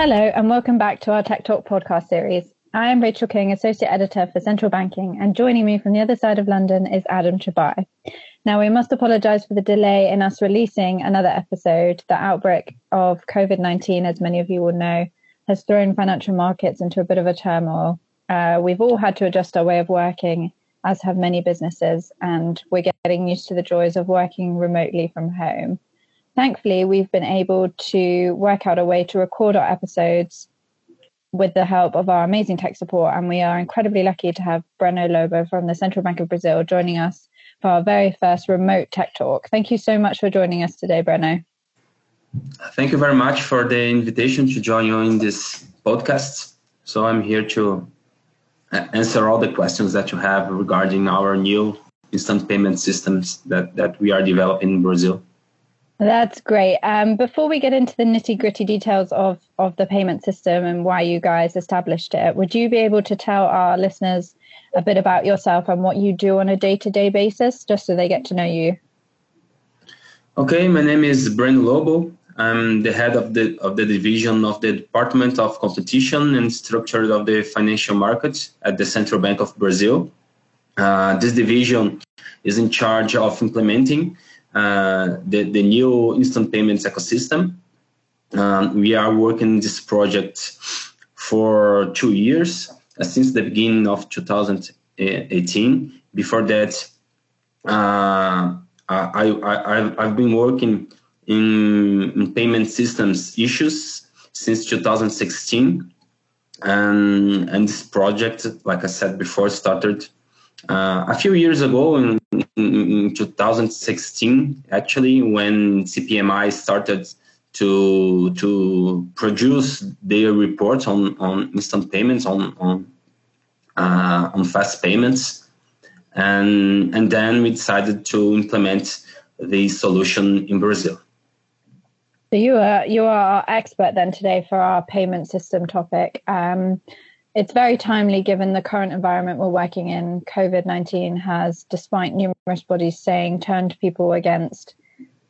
Hello, and welcome back to our Tech Talk podcast series. I am Rachel King, Associate Editor for Central Banking, and joining me from the other side of London is Adam Chabai. Now, we must apologise for the delay in us releasing another episode. The outbreak of COVID 19, as many of you will know, has thrown financial markets into a bit of a turmoil. Uh, we've all had to adjust our way of working, as have many businesses, and we're getting used to the joys of working remotely from home thankfully, we've been able to work out a way to record our episodes with the help of our amazing tech support. And we are incredibly lucky to have Breno Lobo from the Central Bank of Brazil joining us for our very first remote tech talk. Thank you so much for joining us today, Breno. Thank you very much for the invitation to join you in this podcast. So I'm here to uh, answer all the questions that you have regarding our new instant payment systems that, that we are developing in Brazil. That's great. Um, before we get into the nitty gritty details of, of the payment system and why you guys established it, would you be able to tell our listeners a bit about yourself and what you do on a day to day basis, just so they get to know you? Okay, my name is Breno Lobo. I'm the head of the of the division of the Department of Competition and Structure of the Financial Markets at the Central Bank of Brazil. Uh, this division is in charge of implementing uh, the, the new instant payments ecosystem. Um, we are working this project for two years uh, since the beginning of 2018. Before that, uh, I, I, I've been working in, in, payment systems issues since 2016. And, and this project, like I said before, started uh, a few years ago in, in, 2016, actually, when CPMI started to to produce their reports on, on instant payments on on uh, on fast payments, and and then we decided to implement the solution in Brazil. So you are you are our expert then today for our payment system topic. Um, it's very timely given the current environment we're working in. COVID 19 has, despite numerous bodies saying, turned people against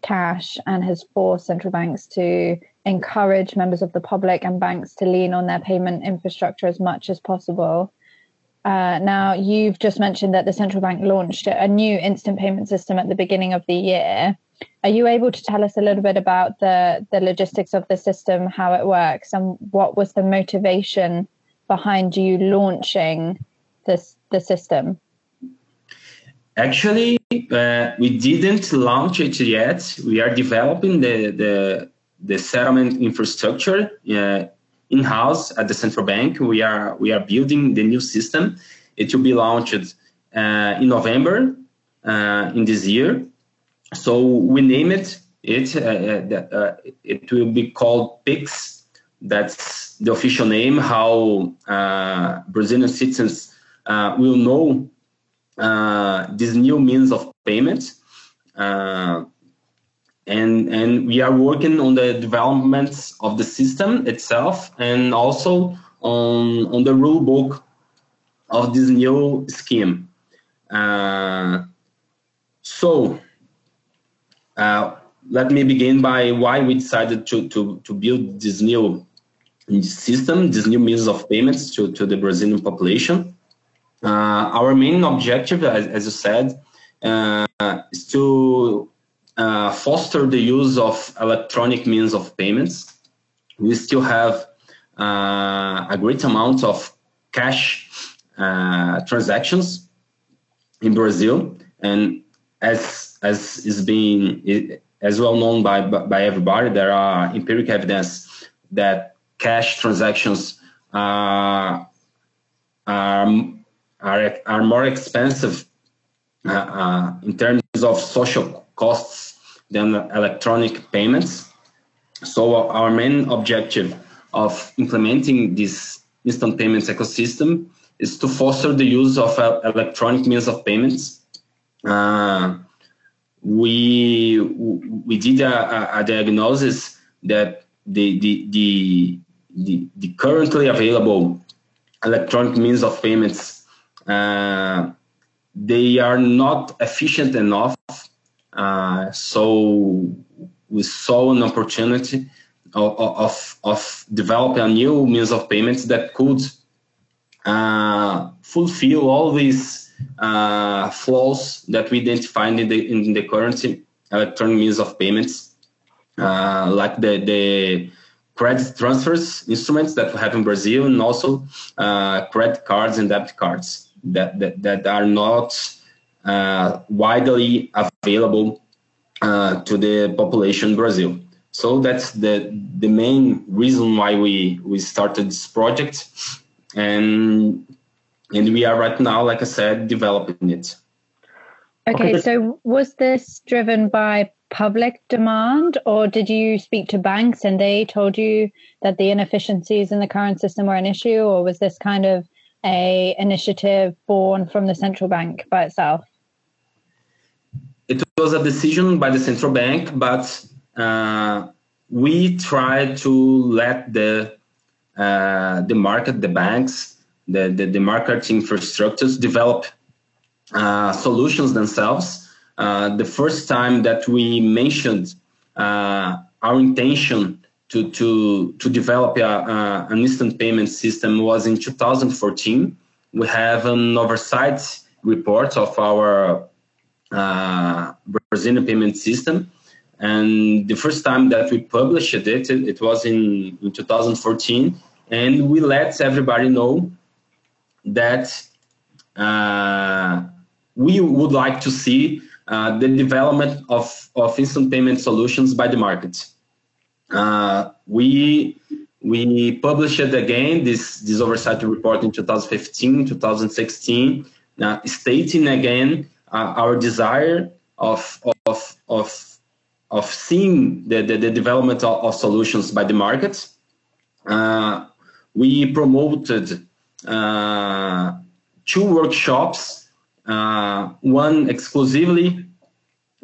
cash and has forced central banks to encourage members of the public and banks to lean on their payment infrastructure as much as possible. Uh, now, you've just mentioned that the central bank launched a new instant payment system at the beginning of the year. Are you able to tell us a little bit about the, the logistics of the system, how it works, and what was the motivation behind you launching this the system? Actually, uh, we didn't launch it yet. We are developing the the, the settlement infrastructure uh, in house at the central bank. We are we are building the new system. It will be launched uh, in November uh, in this year. So we name it. It uh, uh, it will be called PIX that's the official name, how uh, Brazilian citizens uh, will know uh, this new means of payment. Uh, and, and we are working on the development of the system itself and also on, on the rule book of this new scheme. Uh, so, uh, let me begin by why we decided to, to, to build this new system, this new means of payments to, to the Brazilian population. Uh, our main objective, as, as you said, uh, is to uh, foster the use of electronic means of payments. We still have uh, a great amount of cash uh, transactions in Brazil, and as as is being as well known by by everybody, there are empirical evidence that cash transactions uh, are, are, are more expensive uh, uh, in terms of social costs than electronic payments. So our main objective of implementing this instant payments ecosystem is to foster the use of electronic means of payments. Uh, we we did a, a, diagnosis that the the the the, the currently available electronic means of payments uh, they are not efficient enough uh, so we saw an opportunity of, of developing a new means of payments that could uh, fulfill all these uh, flaws that we identified in the in the current electronic means of payments, uh, like the the credit transfers instruments that we have in Brazil, and also uh, credit cards and debit cards that that, that are not uh, widely available uh, to the population in Brazil. So that's the the main reason why we we started this project, and and we are right now, like I said, developing it. Okay, so was this driven by public demand, or did you speak to banks and they told you that the inefficiencies in the current system were an issue, or was this kind of a initiative born from the central bank by itself? It was a decision by the central bank, but uh, we tried to let the uh, the market, the banks, the, the, the market infrastructures develop uh, solutions themselves. Uh, the first time that we mentioned uh, our intention to, to, to develop a, a, an instant payment system was in 2014. We have an oversight report of our uh, Brazilian payment system. And the first time that we published it, it, it was in, in 2014. And we let everybody know that uh, we would like to see uh, the development of, of instant payment solutions by the market. Uh, we we published again this this oversight report in 2015, 2016, uh, stating again uh, our desire of of of of seeing the, the, the development of, of, solutions by the market. Uh, we promoted two workshops, uh, one exclusively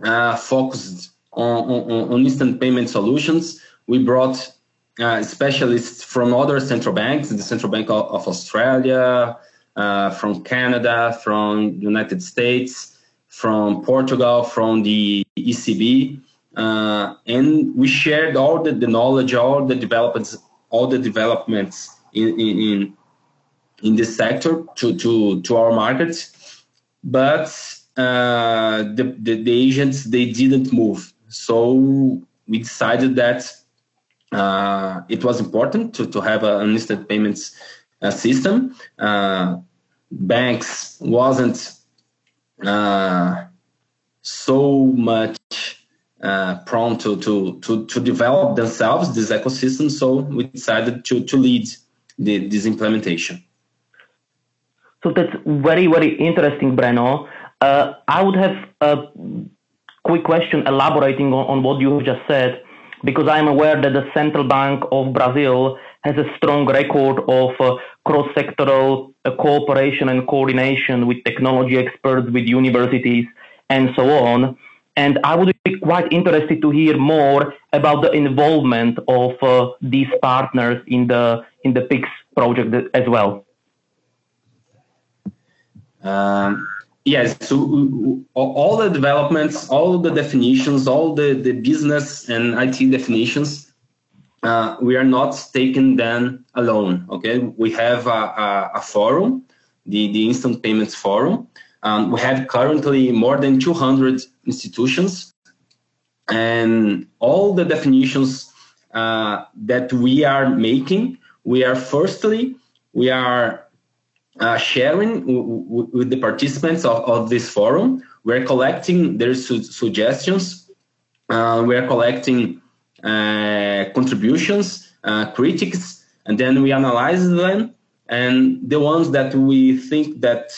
uh, focused on, on, on, instant payment solutions. We brought uh, specialists from other central banks, the Central Bank of, of Australia, uh, from Canada, from United States, from Portugal, from the ECB, uh, and we shared all the, the knowledge, all the developments, all the developments in, in, in this sector to, to, to our markets. But uh, the, the, the, agents, they didn't move. So we decided that uh, it was important to, to have an instant payments uh, system. Uh, banks wasn't uh, so much uh, prone to, to, to, to develop themselves this ecosystem. So we decided to, to lead the, this implementation. So that's very, very interesting, Breno. Uh, I would have a quick question elaborating on, on what you have just said, because I'm aware that the Central Bank of Brazil has a strong record of uh, cross-sectoral uh, cooperation and coordination with technology experts, with universities, and so on. And I would be quite interested to hear more about the involvement of uh, these partners in the in the PIX project as well. Um, yes, so all the developments, all the definitions, all the, the business and IT definitions, uh, we are not taking them alone. Okay, we have a, a, a forum, the, the Instant Payments Forum. Um, we have currently more than 200 institutions, and all the definitions uh, that we are making, we are firstly we are uh, sharing with the participants of, of, this forum. We're collecting their su- suggestions. Uh, we're collecting uh, contributions, uh, critics, and then we analyze them. And the ones that we think that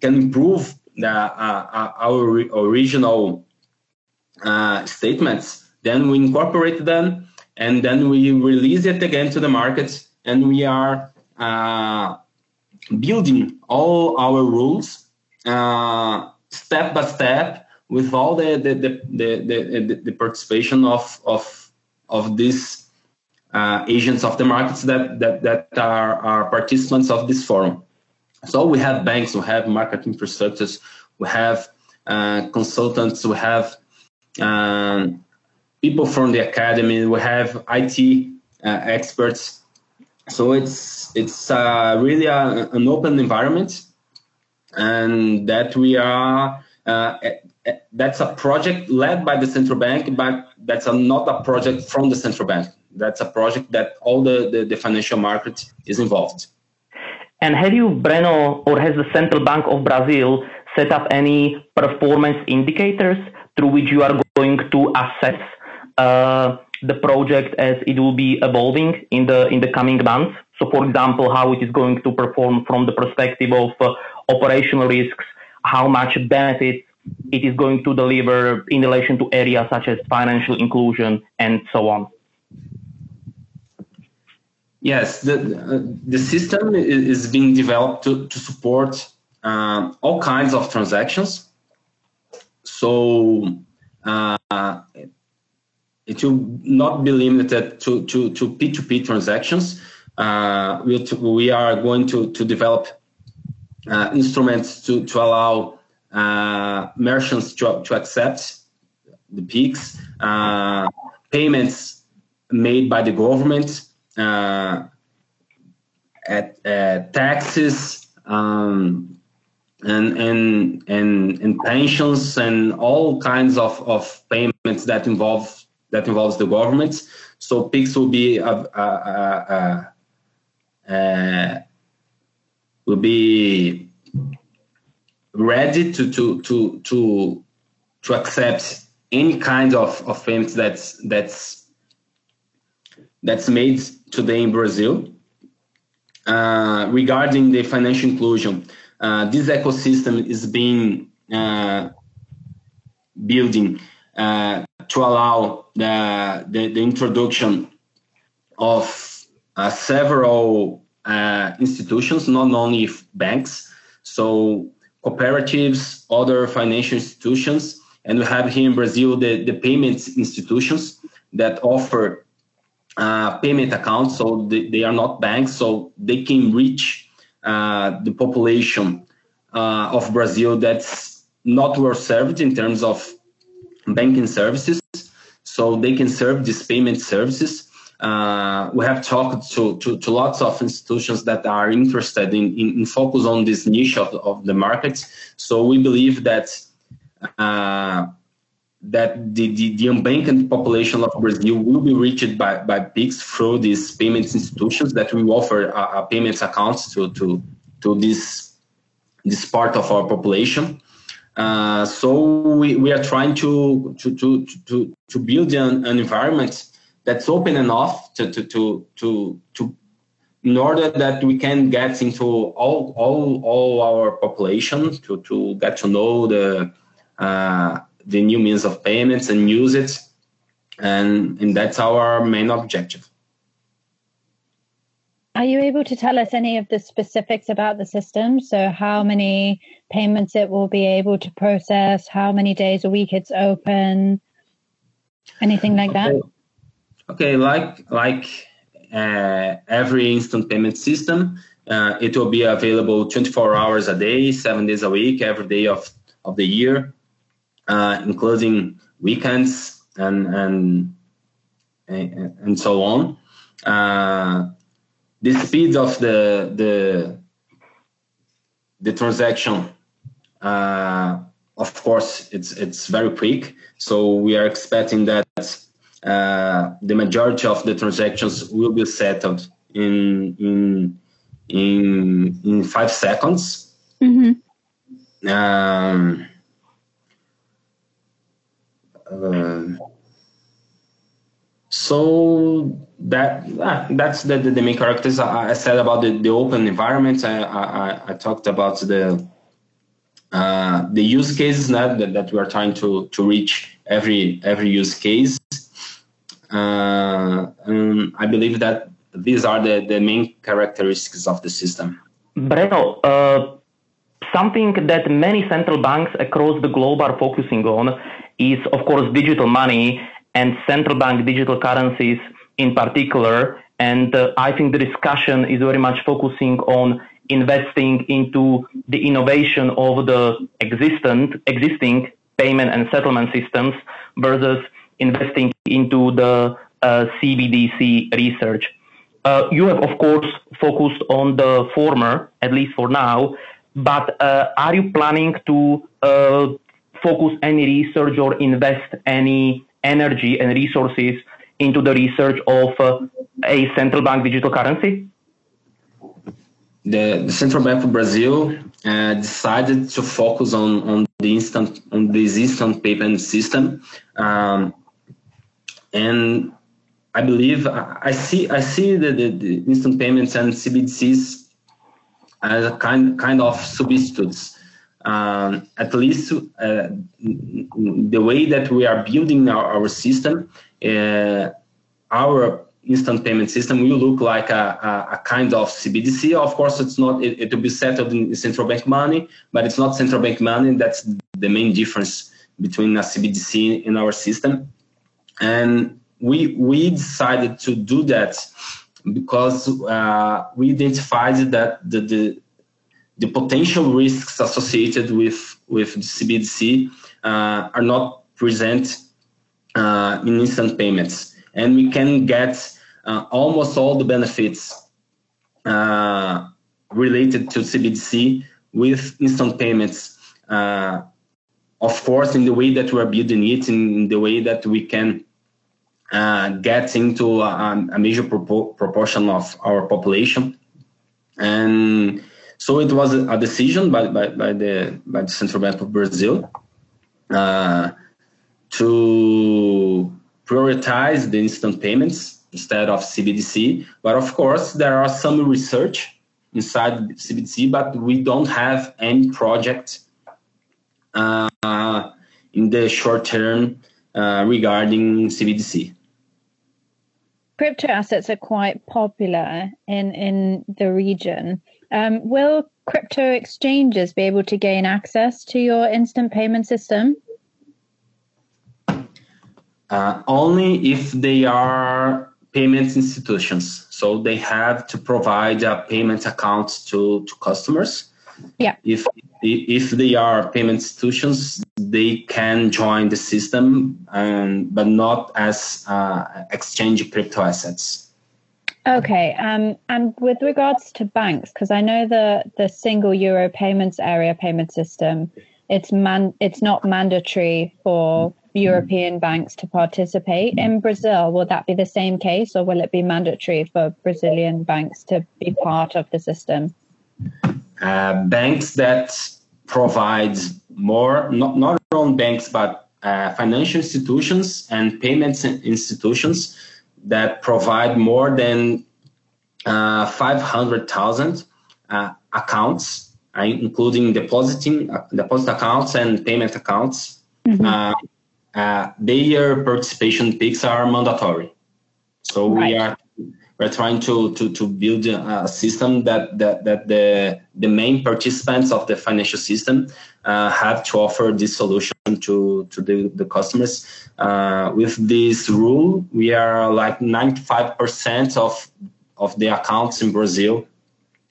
can improve the, uh, uh, our original statements, then we incorporate them, and then we release it again to the market, and we are building all our rules uh, step by step with all the the, the, the, the, the participation of of of these uh, agents of the markets that that, that are, are participants of this forum. So we have banks, we have market infrastructures, we have uh, consultants, we have um, people from the academy. We have IT uh, experts. So it's it's uh, really a, an open environment, and that we are. Uh, that's a project led by the central bank, but that's a, not a project from the central bank. That's a project that all the, the, the financial market is involved. And have you, Breno, or has the Central Bank of Brazil set up any performance indicators through which you are going to assess uh, the project as it will be evolving in the in the coming months? So, for example, how it is going to perform from the perspective of uh, operational risks, how much benefits it is going to deliver in relation to areas such as financial inclusion and so on. Yes, the uh, the system is being developed to, to support uh, all kinds of transactions. So uh, it will not be limited to, to, to P2P transactions. Uh, we, we are going to, to develop uh, instruments to, to allow uh, merchants to, to accept the PIX, uh, payments made by the government, uh, at, at taxes, um, and, and and and pensions and all kinds of, of payments that involve that involves the government. So PIX will be a, a, a, a will be ready to to to to to accept any kind of, of payments that's that's that's made today in Brazil. Uh, regarding the financial inclusion, uh, this ecosystem is being uh, building uh, to allow the, the, the introduction of uh, several uh, institutions, not only banks. So cooperatives, other financial institutions, and we have here in Brazil the, the payments institutions that offer uh, payment accounts. So they, they, are not banks, so they can reach uh, the population uh, of Brazil that's not well served in terms of banking services. So they can serve these payment services. Uh, we have talked to, to, to, lots of institutions that are interested in, in, in, focus on this niche of, of the market. So we believe that uh, that the, the, the, unbanked population of Brazil will be reached by, by PIX through these payments institutions that will offer a, a payments accounts to, to, to this, this part of our population. Uh, so we, we are trying to, to, to, to, to build an, an environment that's open enough to to to to, to in order that we can get into all all all our population to to get to know the uh, the new means of payments and use it. And and that's our main objective are you able to tell us any of the specifics about the system so how many payments it will be able to process how many days a week it's open anything like that Okay, like like uh, every instant payment system, uh, it will be available 24 hours a day, seven days a week, every day of, of the year, uh, including weekends and and and so on. The speed of the the the transaction, uh, of course, it's it's very quick. So we are expecting that uh, the majority of the transactions will be settled in in in in five seconds. Mm-hmm. Um, uh, so that ah, that's the, the, main characters I, I, said about the, the open environment. I, I, I talked about the uh, the use cases that, that we are trying to to reach every every use case uh, I believe that these are the, the main characteristics of the system. Breno, uh, something that many central banks across the globe are focusing on is, of course, digital money and central bank digital currencies in particular. And uh, I think the discussion is very much focusing on investing into the innovation of the existent, existing payment and settlement systems versus investing into the uh, CBDC research. Uh, you have, of course, focused on the former, at least for now, but uh, are you planning to uh, focus any research or invest any energy and resources into the research of uh, a central bank digital currency? The, the Central Bank of Brazil uh, decided to focus on, on the instant on this instant payment system, um, and I believe I see I see the, the, the, instant payments and CBDCs as a kind kind of substitutes. Um, at least uh, the way that we are building our, our system, uh, our instant payment system will look like a, a, a, kind of CBDC. Of course, it's not, it, it will be settled in central bank money, but it's not central bank money. That's the main difference between a CBDC in our system. And we, we decided to do that because uh, we identified that the, the, the, potential risks associated with, with CBDC uh, are not present uh, in instant payments and we can get uh, almost all the benefits uh, related to CBDC with instant payments. Uh, of course, in the way that we are building it, in the way that we can uh, get into a, a major propo- proportion of our population. And so it was a decision by, by, by the by the Central Bank of Brazil uh, to prioritize the instant payments instead of CBDC. But of course, there are some research inside CBDC, but we don't have any project uh, in the short term uh, regarding CBDC. Crypto assets are quite popular in, in the region. Um, will crypto exchanges be able to gain access to your instant payment system? uh, only if they are payments institutions. So they have to provide a payment account to, to customers. Yeah. If if they are payment institutions, they can join the system, and but not as uh, exchange crypto assets. Okay, um, and with regards to banks, because I know the the single euro payments area payment system, it's man it's not mandatory for European banks to participate. In Brazil, will that be the same case, or will it be mandatory for Brazilian banks to be part of the system? Uh, banks that provide more, not, not own banks, but uh, financial institutions and payments institutions that provide more than uh, 500,000 uh, accounts, uh, including depositing uh, deposit accounts and payment accounts. Mm-hmm uh, their participation PIX are mandatory. So right. we are we're trying to, to, to build a system that, that, that the, the main participants of the financial system uh, have to offer this solution to, to the, the customers. Uh, with this rule, we are like 95% of, of the accounts in Brazil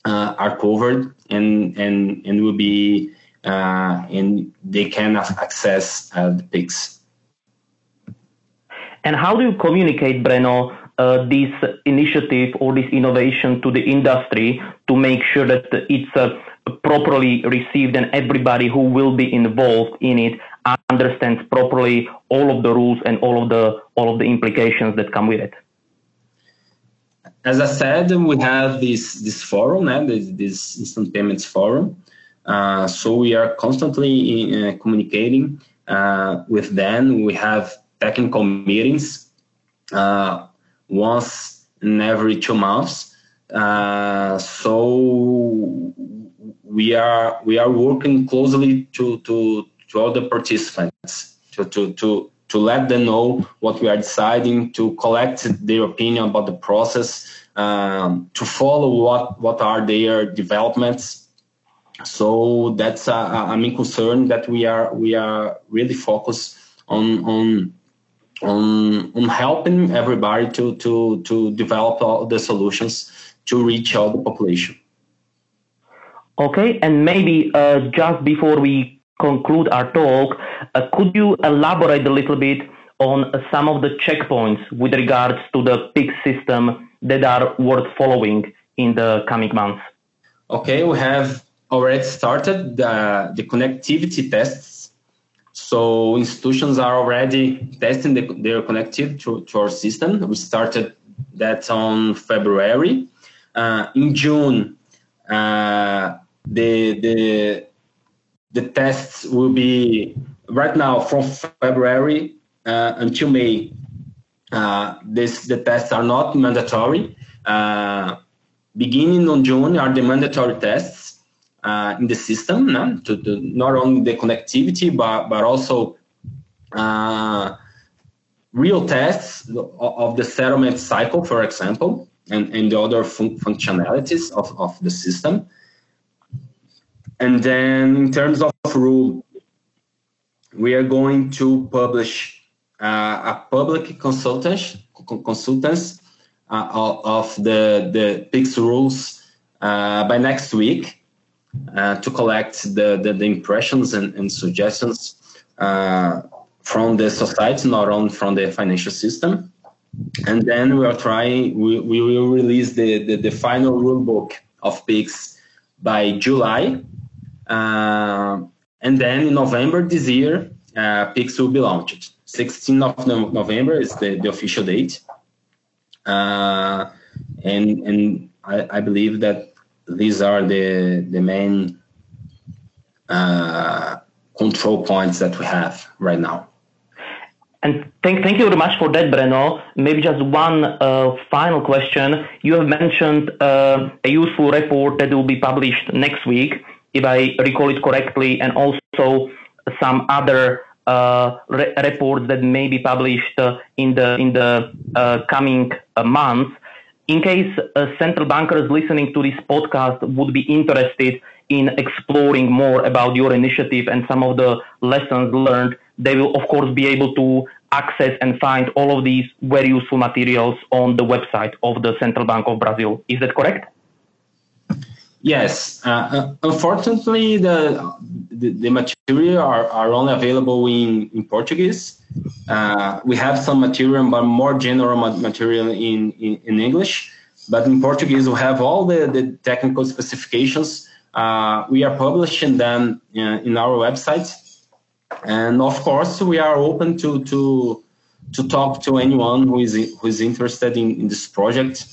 uh, are covered and, and, and will be, uh, and they can access uh, the PIX. And how do you communicate, Breno, uh, this initiative or this innovation to the industry to make sure that it's uh, properly received and everybody who will be involved in it understands properly all of the rules and all of the all of the implications that come with it? As I said, we have this this forum, eh, this, this instant payments forum. Uh, so we are constantly in, uh, communicating uh, with them. We have technical meetings uh, once in every two months. Uh, so we are we are working closely to to to all the participants to to to to let them know what we are deciding, to collect their opinion about the process, um, to follow what what are their developments. So that's a, a main concern that we are we are really focused on on on, on helping everybody to, to, to develop all the solutions to reach all the population. Okay, and maybe uh, just before we conclude our talk, uh, could you elaborate a little bit on some of the checkpoints with regards to the PIX system that are worth following in the coming months? Okay, we have already started the, the connectivity tests. So institutions are already testing the, their connectivity to, to our system. We started that on February. Uh, in June, uh, the the the tests will be right now from February uh, until May. Uh, this the tests are not mandatory. Uh, beginning on June are the mandatory tests uh, in the system no? to, to, not only the connectivity but but also uh, real tests of the settlement cycle, for example, and, and the other fun- functionalities of, of the system. And then in terms of rule, we are going to publish uh, a public consultants uh, of the the PIX rules uh, by next week uh, to collect the, the, the impressions and, and suggestions uh, from the society, not only from the financial system. And then we are trying, we, we will release the, the, the final rule book of PIX by July. Uh, and then in November this year, uh, PIX will be launched. 16th of November is the, the official date. Uh, and and I, I, believe that these are the, the main uh, control points that we have right now. And thank, thank you very much for that, Breno. Maybe just one uh, final question. You have mentioned uh, a useful report that will be published next week, if I recall it correctly, and also some other uh, re- reports that may be published uh, in the in the uh, coming uh, months. In case central bankers listening to this podcast would be interested in exploring more about your initiative and some of the lessons learned, they will of course be able to access and find all of these very useful materials on the website of the Central Bank of Brazil. Is that correct? Yes. Uh, uh unfortunately, the, the, the material are, are only available in, in Portuguese. Uh, we have some material, but more general material in, in, in, English. But in Portuguese, we have all the, the technical specifications. Uh, we are publishing them uh, in our website and of course we are open to to to talk to anyone who is who is interested in, in this project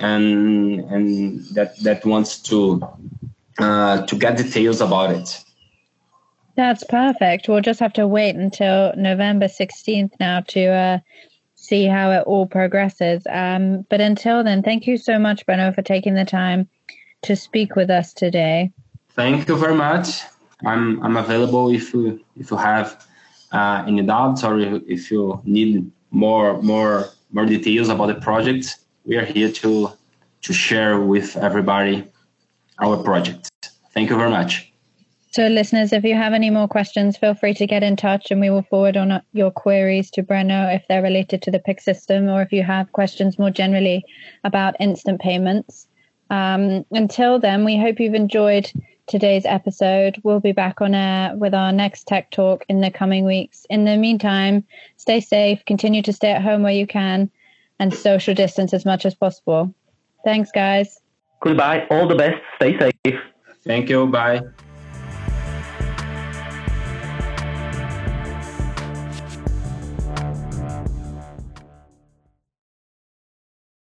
and and that that wants to uh, to get details about it. That's perfect. We'll just have to wait until November 16th now to uh, see how it all progresses. Um, but until then, thank you so much, Breno, for taking the time to speak with us today. Thank you very much. I'm I'm available if you if you have uh, any doubts or if you need more more more details about the project. We are here to to share with everybody our project. Thank you very much. So, listeners, if you have any more questions, feel free to get in touch and we will forward on your queries to Breno if they're related to the PIX system or if you have questions more generally about instant payments. Um, until then, we hope you've enjoyed today's episode. We'll be back on air with our next tech talk in the coming weeks. In the meantime, stay safe, continue to stay at home where you can, and social distance as much as possible. Thanks, guys. Goodbye. All the best. Stay safe. Thank you. Bye.